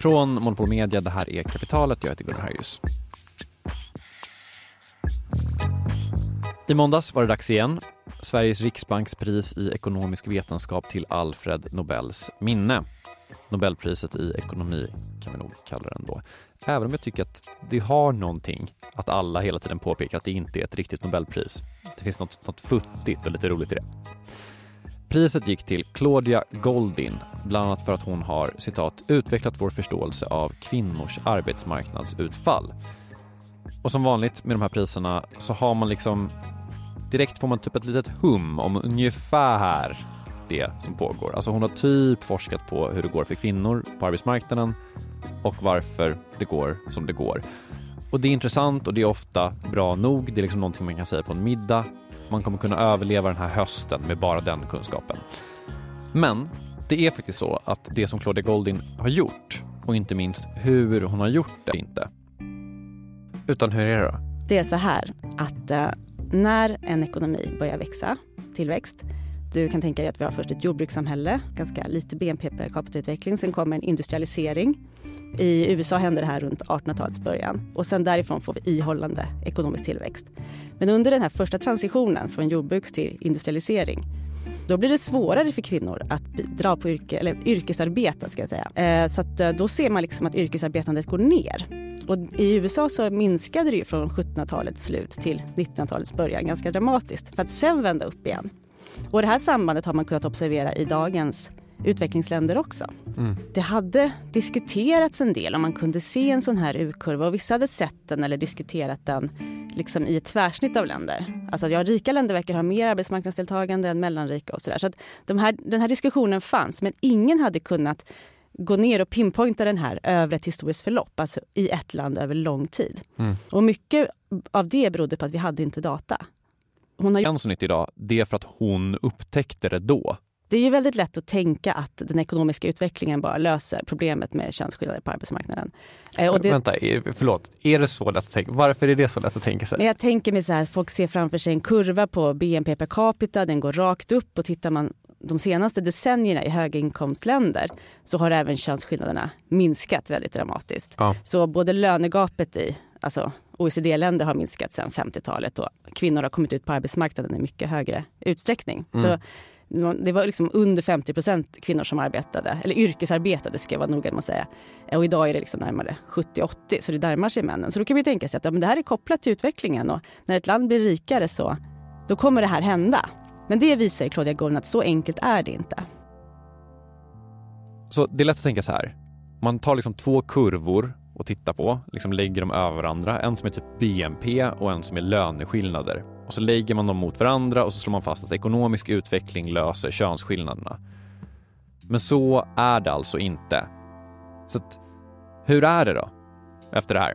Från Monopol Media, det här är Kapitalet. Jag heter Gunnar Harjus. I måndags var det dags igen. Sveriges Riksbanks pris i ekonomisk vetenskap till Alfred Nobels minne. Nobelpriset i ekonomi kan vi nog kalla den då. Även om jag tycker att det har någonting att alla hela tiden påpekar att det inte är ett riktigt Nobelpris. Det finns något, något futtigt och lite roligt i det. Priset gick till Claudia Goldin, bland annat för att hon har citat utvecklat vår förståelse av kvinnors arbetsmarknadsutfall. Och som vanligt med de här priserna så har man liksom direkt får man typ ett litet hum om ungefär det som pågår. Alltså hon har typ forskat på hur det går för kvinnor på arbetsmarknaden och varför det går som det går. Och det är intressant och det är ofta bra nog. Det är liksom någonting man kan säga på en middag. Man kommer kunna överleva den här hösten med bara den kunskapen. Men det är faktiskt så att det som Claudia Goldin har gjort och inte minst hur hon har gjort det inte. Utan hur är det då? Det är så här att eh, när en ekonomi börjar växa, tillväxt, du kan tänka dig att vi har först ett jordbrukssamhälle, ganska lite BNP per capita-utveckling. Sen kommer en industrialisering. I USA hände det här runt 1800-talets början och sen därifrån får vi ihållande ekonomisk tillväxt. Men under den här första transitionen från jordbruks till industrialisering då blir det svårare för kvinnor att dra på yrke, eller yrkesarbeta. Ska jag säga. Eh, så att, eh, då ser man liksom att yrkesarbetandet går ner. Och I USA så minskade det från 1700-talets slut till 1900-talets början ganska dramatiskt för att sen vända upp igen. Och det här sambandet har man kunnat observera i dagens utvecklingsländer också. Mm. Det hade diskuterats en del om man kunde se en sån här U-kurva och vissa hade sett den eller diskuterat den liksom i ett tvärsnitt av länder. Alltså ja, rika länder verkar ha mer arbetsmarknadsdeltagande än mellanrika och sådär. Så att de här, den här diskussionen fanns men ingen hade kunnat gå ner och pinpointa den här över ett historiskt förlopp, alltså i ett land över lång tid. Mm. Och mycket av det berodde på att vi hade inte data. Hon har... En så nytt idag, det är för att hon upptäckte det då. Det är ju väldigt lätt att tänka att den ekonomiska utvecklingen bara löser problemet med könsskillnader på arbetsmarknaden. Eh, och det... Vänta, förlåt. Är det så lätt att tänka? Varför är det så lätt att tänka sig? jag tänker mig så här, folk ser framför sig en kurva på BNP per capita, den går rakt upp och tittar man de senaste decennierna i höginkomstländer så har även könsskillnaderna minskat väldigt dramatiskt. Ja. Så både lönegapet i alltså OECD-länder har minskat sedan 50-talet och kvinnor har kommit ut på arbetsmarknaden i mycket högre utsträckning. Mm. Så det var liksom under 50 procent kvinnor som arbetade, eller yrkesarbetade ska jag vara noga med att säga. Och idag är det liksom närmare 70-80, så det närmar sig männen. Så då kan vi tänka sig att ja, men det här är kopplat till utvecklingen och när ett land blir rikare så då kommer det här hända. Men det visar Claudia Goldin att så enkelt är det inte. Så det är lätt att tänka så här. Man tar liksom två kurvor och tittar på, liksom lägger dem över varandra. En som är typ BNP och en som är löneskillnader. Och så lägger man dem mot varandra och så slår man fast att ekonomisk utveckling löser könsskillnaderna. Men så är det alltså inte. Så att, hur är det då? Efter det här.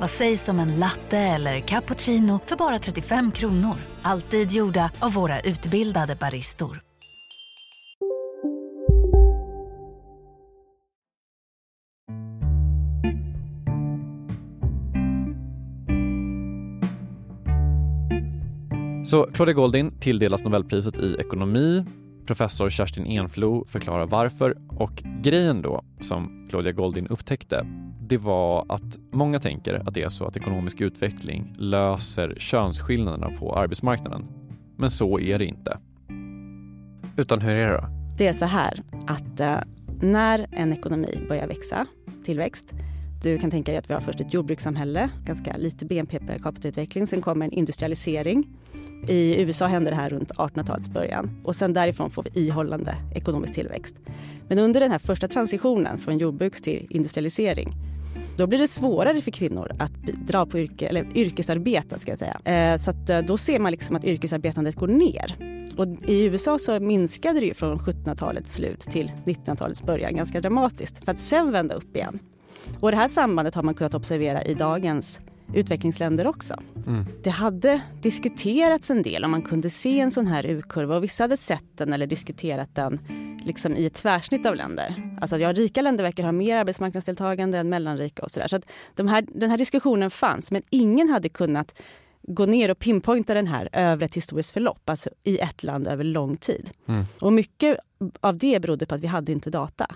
Vad sägs om en latte eller cappuccino för bara 35 kronor? Alltid gjorda av våra utbildade baristor. Så Claudia Goldin tilldelas Nobelpriset i ekonomi. Professor Kerstin Enflo förklarar varför och grejen då som Claudia Goldin upptäckte det var att många tänker att det är så att ekonomisk utveckling löser könsskillnaderna på arbetsmarknaden. Men så är det inte. Utan hur är det då? Det är så här att eh, när en ekonomi börjar växa, tillväxt, du kan tänka dig att vi har först ett jordbrukssamhälle, ganska lite BNP per capita-utveckling. Sen kommer en industrialisering. I USA hände det här runt 1800-talets början och sen därifrån får vi ihållande ekonomisk tillväxt. Men under den här första transitionen från jordbruks till industrialisering Då blir det svårare för kvinnor att dra på yrke, eller yrkesarbeta. Ska jag säga. Eh, så att, eh, då ser man liksom att yrkesarbetandet går ner. Och I USA så minskade det ju från 1700-talets slut till 1900-talets början ganska dramatiskt för att sen vända upp igen. Och det här sambandet har man kunnat observera i dagens utvecklingsländer också. Mm. Det hade diskuterats en del om man kunde se en sån här U-kurva och vissa hade sett den eller diskuterat den liksom i ett tvärsnitt av länder. Alltså ja, rika länder verkar ha mer arbetsmarknadsdeltagande än mellanrika och sådär. Så att de här, den här diskussionen fanns men ingen hade kunnat gå ner och pinpointa den här över ett historiskt förlopp, alltså i ett land över lång tid. Mm. Och mycket av det berodde på att vi hade inte data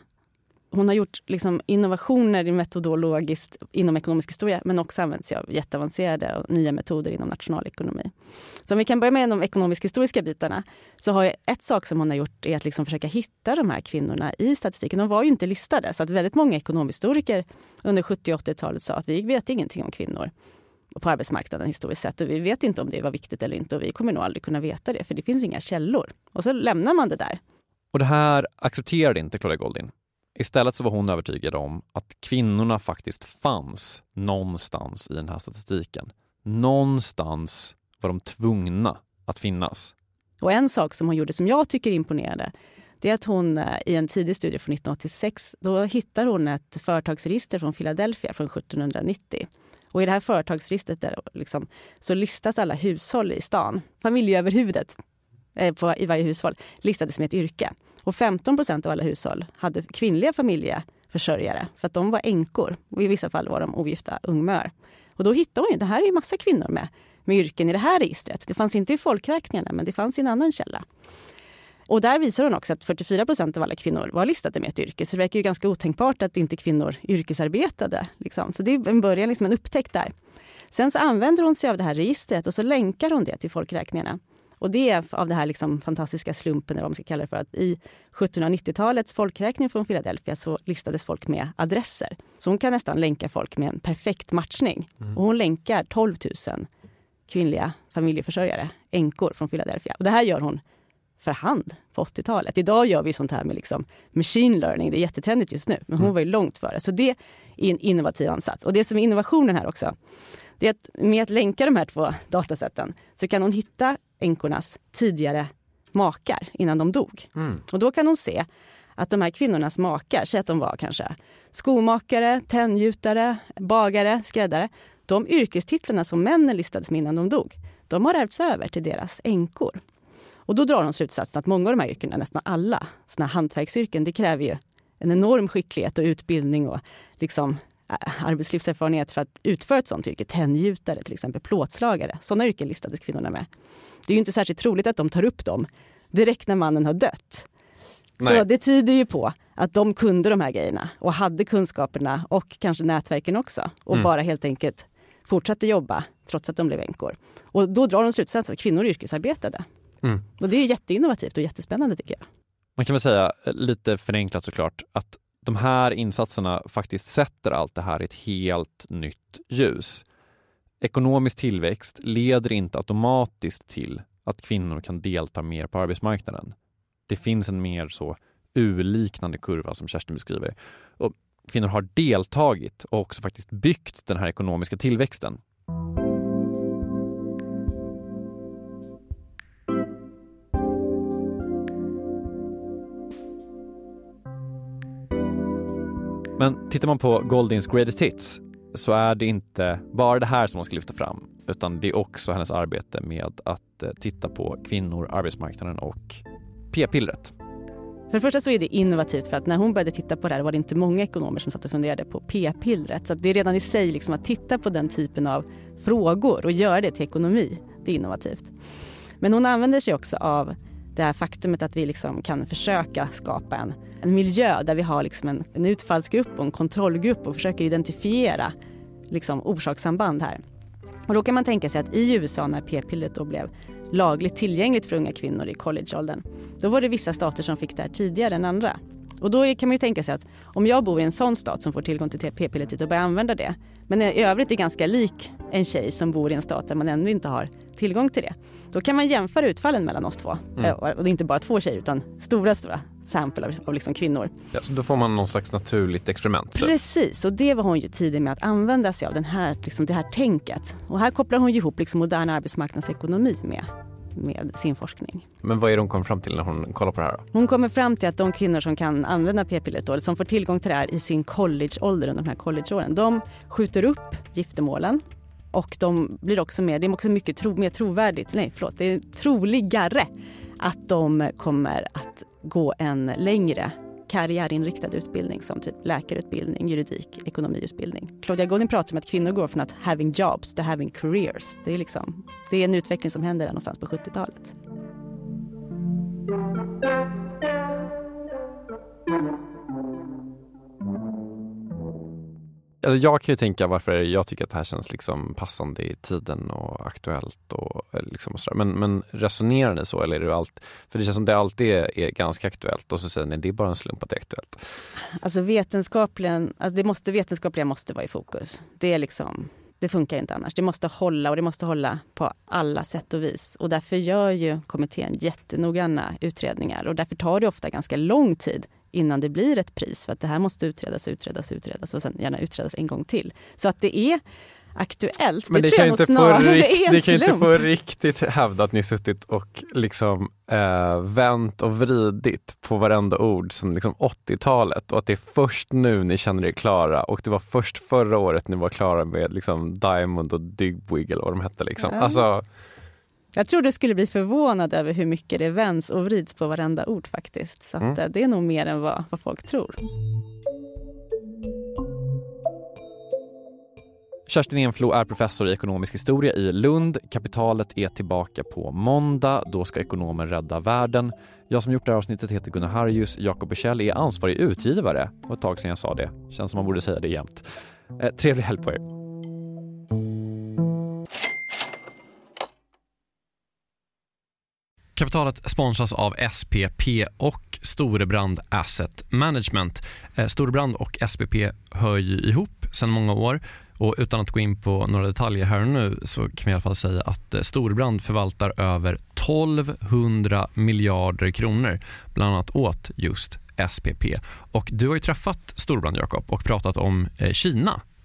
hon har gjort liksom innovationer metodologiskt inom ekonomisk historia men också använt sig av jätteavancerade och nya metoder inom nationalekonomi. Så om vi kan börja med de ekonomisk-historiska bitarna så har jag ett sak som hon har gjort är att liksom försöka hitta de här kvinnorna i statistiken. De var ju inte listade så att väldigt många ekonomhistoriker under 70 och 80-talet sa att vi vet ingenting om kvinnor på arbetsmarknaden historiskt sett och vi vet inte om det var viktigt eller inte och vi kommer nog aldrig kunna veta det för det finns inga källor. Och så lämnar man det där. Och det här accepterade inte Claudia Goldin. Istället så var hon övertygad om att kvinnorna faktiskt fanns någonstans i den här statistiken. Någonstans var de tvungna att finnas. Och en sak som hon gjorde som jag tycker imponerade det är att hon eh, i en tidig studie från 1986 då hittar hon ett företagsregister från Philadelphia från 1790. Och I det här företagsregistret där liksom, så listas alla hushåll i stan. Familjeöverhuvudet Eh, på, i varje hushåll listades med ett yrke. Och 15 procent av alla hushåll hade kvinnliga familjeförsörjare för att de var änkor och i vissa fall var de ogifta ungmör. Och då hittade hon ju, det här är ju massa kvinnor med, med yrken i det här registret. Det fanns inte i folkräkningarna men det fanns i en annan källa. Och där visar hon också att 44 procent av alla kvinnor var listade med ett yrke. Så det verkar ju ganska otänkbart att inte kvinnor yrkesarbetade. Liksom. Så det är en början, liksom en upptäckt där. Sen så använder hon sig av det här registret och så länkar hon det till folkräkningarna. Och det är av det här liksom fantastiska slumpen, eller vad man ska kalla det för, att i 1790-talets folkräkning från Philadelphia så listades folk med adresser. Så hon kan nästan länka folk med en perfekt matchning. Mm. Och hon länkar 12 000 kvinnliga familjeförsörjare, änkor från Philadelphia. Och det här gör hon för hand på 80-talet. Idag gör vi sånt här med liksom machine learning, det är jättetrendigt just nu, men hon mm. var ju långt före. Så det är en innovativ ansats. Och det som är innovationen här också, det är att med att länka de här två datasätten så kan hon hitta änkornas tidigare makar innan de dog. Mm. Och då kan hon se att de här kvinnornas makar, säg att de var kanske skomakare, tenngjutare, bagare, skräddare. De yrkestitlarna som männen listades med innan de dog, de har ärvts över till deras änkor. Och då drar de slutsatsen att många av de här yrkena, nästan alla såna hantverksyrken, det kräver ju en enorm skicklighet och utbildning och liksom arbetslivserfarenhet för att utföra ett sånt yrke. Tenngjutare, till exempel plåtslagare. Sådana yrken listades kvinnorna med. Det är ju inte särskilt troligt att de tar upp dem direkt när mannen har dött. Nej. Så det tyder ju på att de kunde de här grejerna och hade kunskaperna och kanske nätverken också. Och mm. bara helt enkelt fortsatte jobba trots att de blev änkor. Och då drar de slutsatsen att kvinnor yrkesarbetade. Mm. Och det är jätteinnovativt och jättespännande tycker jag. Man kan väl säga, lite förenklat såklart, att de här insatserna faktiskt sätter allt det här i ett helt nytt ljus. Ekonomisk tillväxt leder inte automatiskt till att kvinnor kan delta mer på arbetsmarknaden. Det finns en mer så U-liknande kurva som Kerstin beskriver. Och kvinnor har deltagit och också faktiskt byggt den här ekonomiska tillväxten. Men tittar man på Goldins Greatest Hits så är det inte bara det här som hon ska lyfta fram, utan det är också hennes arbete med att eh, titta på kvinnor, arbetsmarknaden och p-pillret. För det första så är det innovativt för att när hon började titta på det här var det inte många ekonomer som satt och funderade på p-pillret. Så det är redan i sig liksom att titta på den typen av frågor och göra det till ekonomi, det är innovativt. Men hon använder sig också av det här faktumet att vi liksom kan försöka skapa en, en miljö där vi har liksom en, en utfallsgrupp och en kontrollgrupp och försöker identifiera liksom orsakssamband här. Och då kan man tänka sig att i USA när p-pillret då blev lagligt tillgängligt för unga kvinnor i collegeåldern, då var det vissa stater som fick det här tidigare än andra. Och då kan man ju tänka sig att om jag bor i en sån stat som får tillgång till p-piller och börjar använda det, men i övrigt är ganska lik en tjej som bor i en stat där man ännu inte har tillgång till det. Då kan man jämföra utfallen mellan oss två. Mm. Och det är inte bara två tjejer utan stora, stora sample av, av liksom kvinnor. Ja, så då får man någon slags naturligt experiment? Typ. Precis, och det var hon ju tidig med att använda sig av den här, liksom det här tänket. Och här kopplar hon ihop liksom modern arbetsmarknadsekonomi med med sin forskning. Men vad är det hon kommer fram till när hon kollar på det här? Då? Hon kommer fram till att de kvinnor som kan använda p-pillret, som får tillgång till det här i sin collegeålder under de här collegeåren, de skjuter upp giftermålen och de blir också mer, det är också mycket tro, mer trovärdigt, nej förlåt, det är troligare att de kommer att gå en längre karriärinriktad utbildning som typ läkarutbildning, juridik, ekonomiutbildning. Claudia Golding pratar om att kvinnor går från att having jobs till having careers. Det är, liksom, det är en utveckling som händer där någonstans på 70-talet. jag kan ju tänka varför jag tycker att det här känns liksom passande i tiden och aktuellt. Och liksom och. Men, men resonerar ni så? Eller är det allt, för det känns som det alltid är, är ganska aktuellt och så säger ni det är bara en slump att det är aktuellt. Alltså vetenskapligen, alltså det måste, vetenskapliga måste vara i fokus. Det är liksom det funkar inte annars. Det måste hålla och det måste hålla på alla sätt och vis. Och därför gör ju kommittén jättenoggranna utredningar och därför tar det ofta ganska lång tid innan det blir ett pris. För att det här måste utredas, utredas, utredas och sen gärna utredas en gång till. Så att det är aktuellt, Men det, det tror jag nog snarare rikt, är en Ni kan slump. inte få riktigt hävda att ni suttit och liksom eh, vänt och vridit på varenda ord sedan liksom 80-talet och att det är först nu ni känner er klara och det var först förra året ni var klara med liksom Diamond och Dygwig eller vad de hette. Liksom. Ja. Alltså, Jag tror du skulle bli förvånad över hur mycket det vänds och vrids på varenda ord faktiskt. Så Mm. att, eh, det är nog mer än vad, vad folk tror. Kerstin Enflo är professor i ekonomisk historia i Lund. Kapitalet är tillbaka på måndag. Då ska ekonomer rädda världen. Jag som gjort det här avsnittet heter Gunnar Harjus. Jakob Bursell är ansvarig utgivare. Det var ett tag sedan jag sa det. Känns som man borde säga det jämt. Eh, trevlig helg på er. Kapitalet sponsras av SPP och Storebrand Asset Management. Eh, Storebrand och SPP hör ju ihop sedan många år och utan att gå in på några detaljer här och nu så kan vi i alla fall säga att eh, Storbrand förvaltar över 1200 miljarder kronor bland annat åt just SPP. Och du har ju träffat Storbrand, Jakob, och pratat om eh, Kina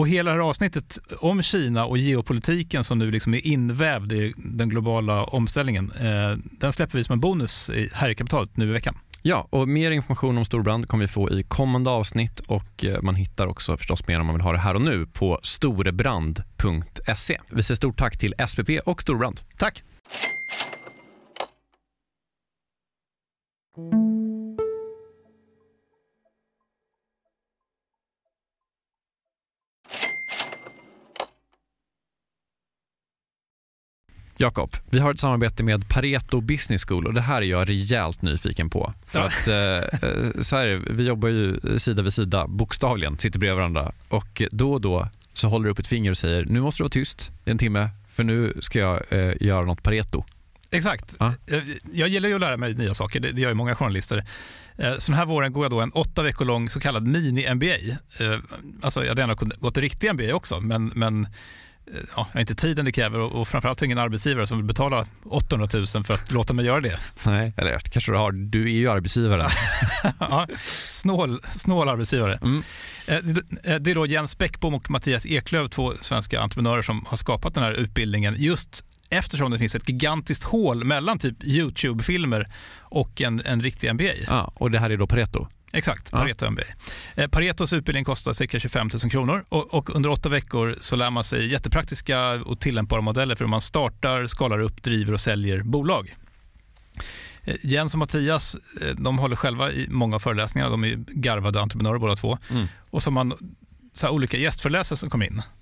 Och hela det här avsnittet om Kina och geopolitiken som nu liksom är invävd i den globala omställningen, eh, den släpper vi som en bonus här i kapitalet nu i veckan. Ja, och mer information om Storbrand kommer vi få i kommande avsnitt och eh, man hittar också förstås mer om man vill ha det här och nu på storebrand.se. Vi säger stort tack till SPP och Storbrand. Tack! Jakob, vi har ett samarbete med Pareto Business School och det här är jag rejält nyfiken på. För att eh, eh, så här, vi jobbar ju sida vid sida, bokstavligen, sitter bredvid varandra och då och då så håller du upp ett finger och säger nu måste du vara tyst i en timme för nu ska jag eh, göra något Pareto. Exakt. Ja. Eh, Jag gillar ju att lära mig nya saker, det gör ju många journalister. Eh, Så den här våren går jag då en åtta veckor lång så kallad mini-MBA. Eh, Alltså jag hade gärna kunnat gått riktig MBA också, men, men ja, jag har inte tiden det kräver och och framförallt ingen arbetsgivare som vill betala 800 000 för att låta mig göra det. Nej, eller kanske du har, du är ju arbetsgivare. Ja, snål, snål arbetsgivare. Mm. Eh, det- Det är då Jens Bäckbom och Mattias Eklöf, två svenska entreprenörer som har skapat den här utbildningen just eftersom det finns ett gigantiskt hål mellan typ YouTube-filmer och en, en riktig MBA. Ja, och det här är då Pareto? Exakt, Ja. Pareto MBA. Eh, Paretos utbildning kostar cirka 25 000 kronor och, och under åtta veckor så lär man sig jättepraktiska och tillämpbara modeller för hur man startar, skalar upp, driver och säljer bolag. Eh, Jens och Mattias eh, de håller själva i många av föreläsningarna. De är garvade entreprenörer båda två. Mm. Och så har man så olika gästföreläsare som kom in.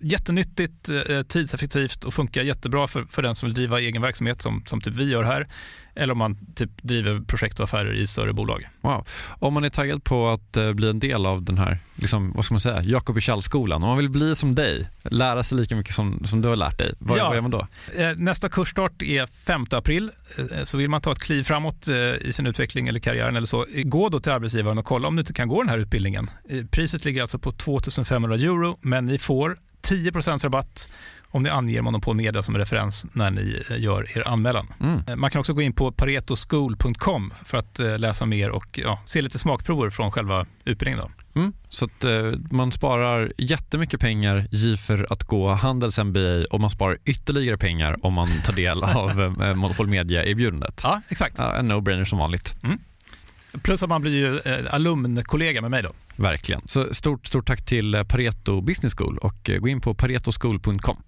Jättenyttigt, eh, tidseffektivt och funkar jättebra för, för den som vill driva egen verksamhet som, som typ vi gör här. Eller om man typ driver projekt och affärer i större bolag. Wow. Om man är taggad på att eh, bli en del av den här, liksom, vad ska man säga, Jakob i skolan om man vill bli som dig, lära sig lika mycket som, som du har lärt dig, vad, Ja. vad gör man då? Eh, Nästa kursstart är 5 april. Så vill man ta ett kliv framåt i sin utveckling eller karriären eller så, gå då till arbetsgivaren och kolla om du inte kan gå den här utbildningen. Priset ligger alltså på 2500 euro, men ni får 10% rabatt om ni anger Monopol Media som referens när ni eh, gör er anmälan. Mm. Eh, Man kan också gå in på paretoschool.com för att eh, läsa mer och ja, se lite smakprover från själva utbildningen. Då. Mm. Så att eh, man sparar jättemycket pengar i för att gå Handels MBA och man sparar ytterligare pengar om man tar del av eh, Monopol Media-erbjudandet. Ja, exakt. Ja, en no-brainer som vanligt, Plus att man blir ju eh, alumnkollega med mig då. verkligen. Så stort, stort tack till eh, Pareto Business School och eh, gå in på paretoschool.com.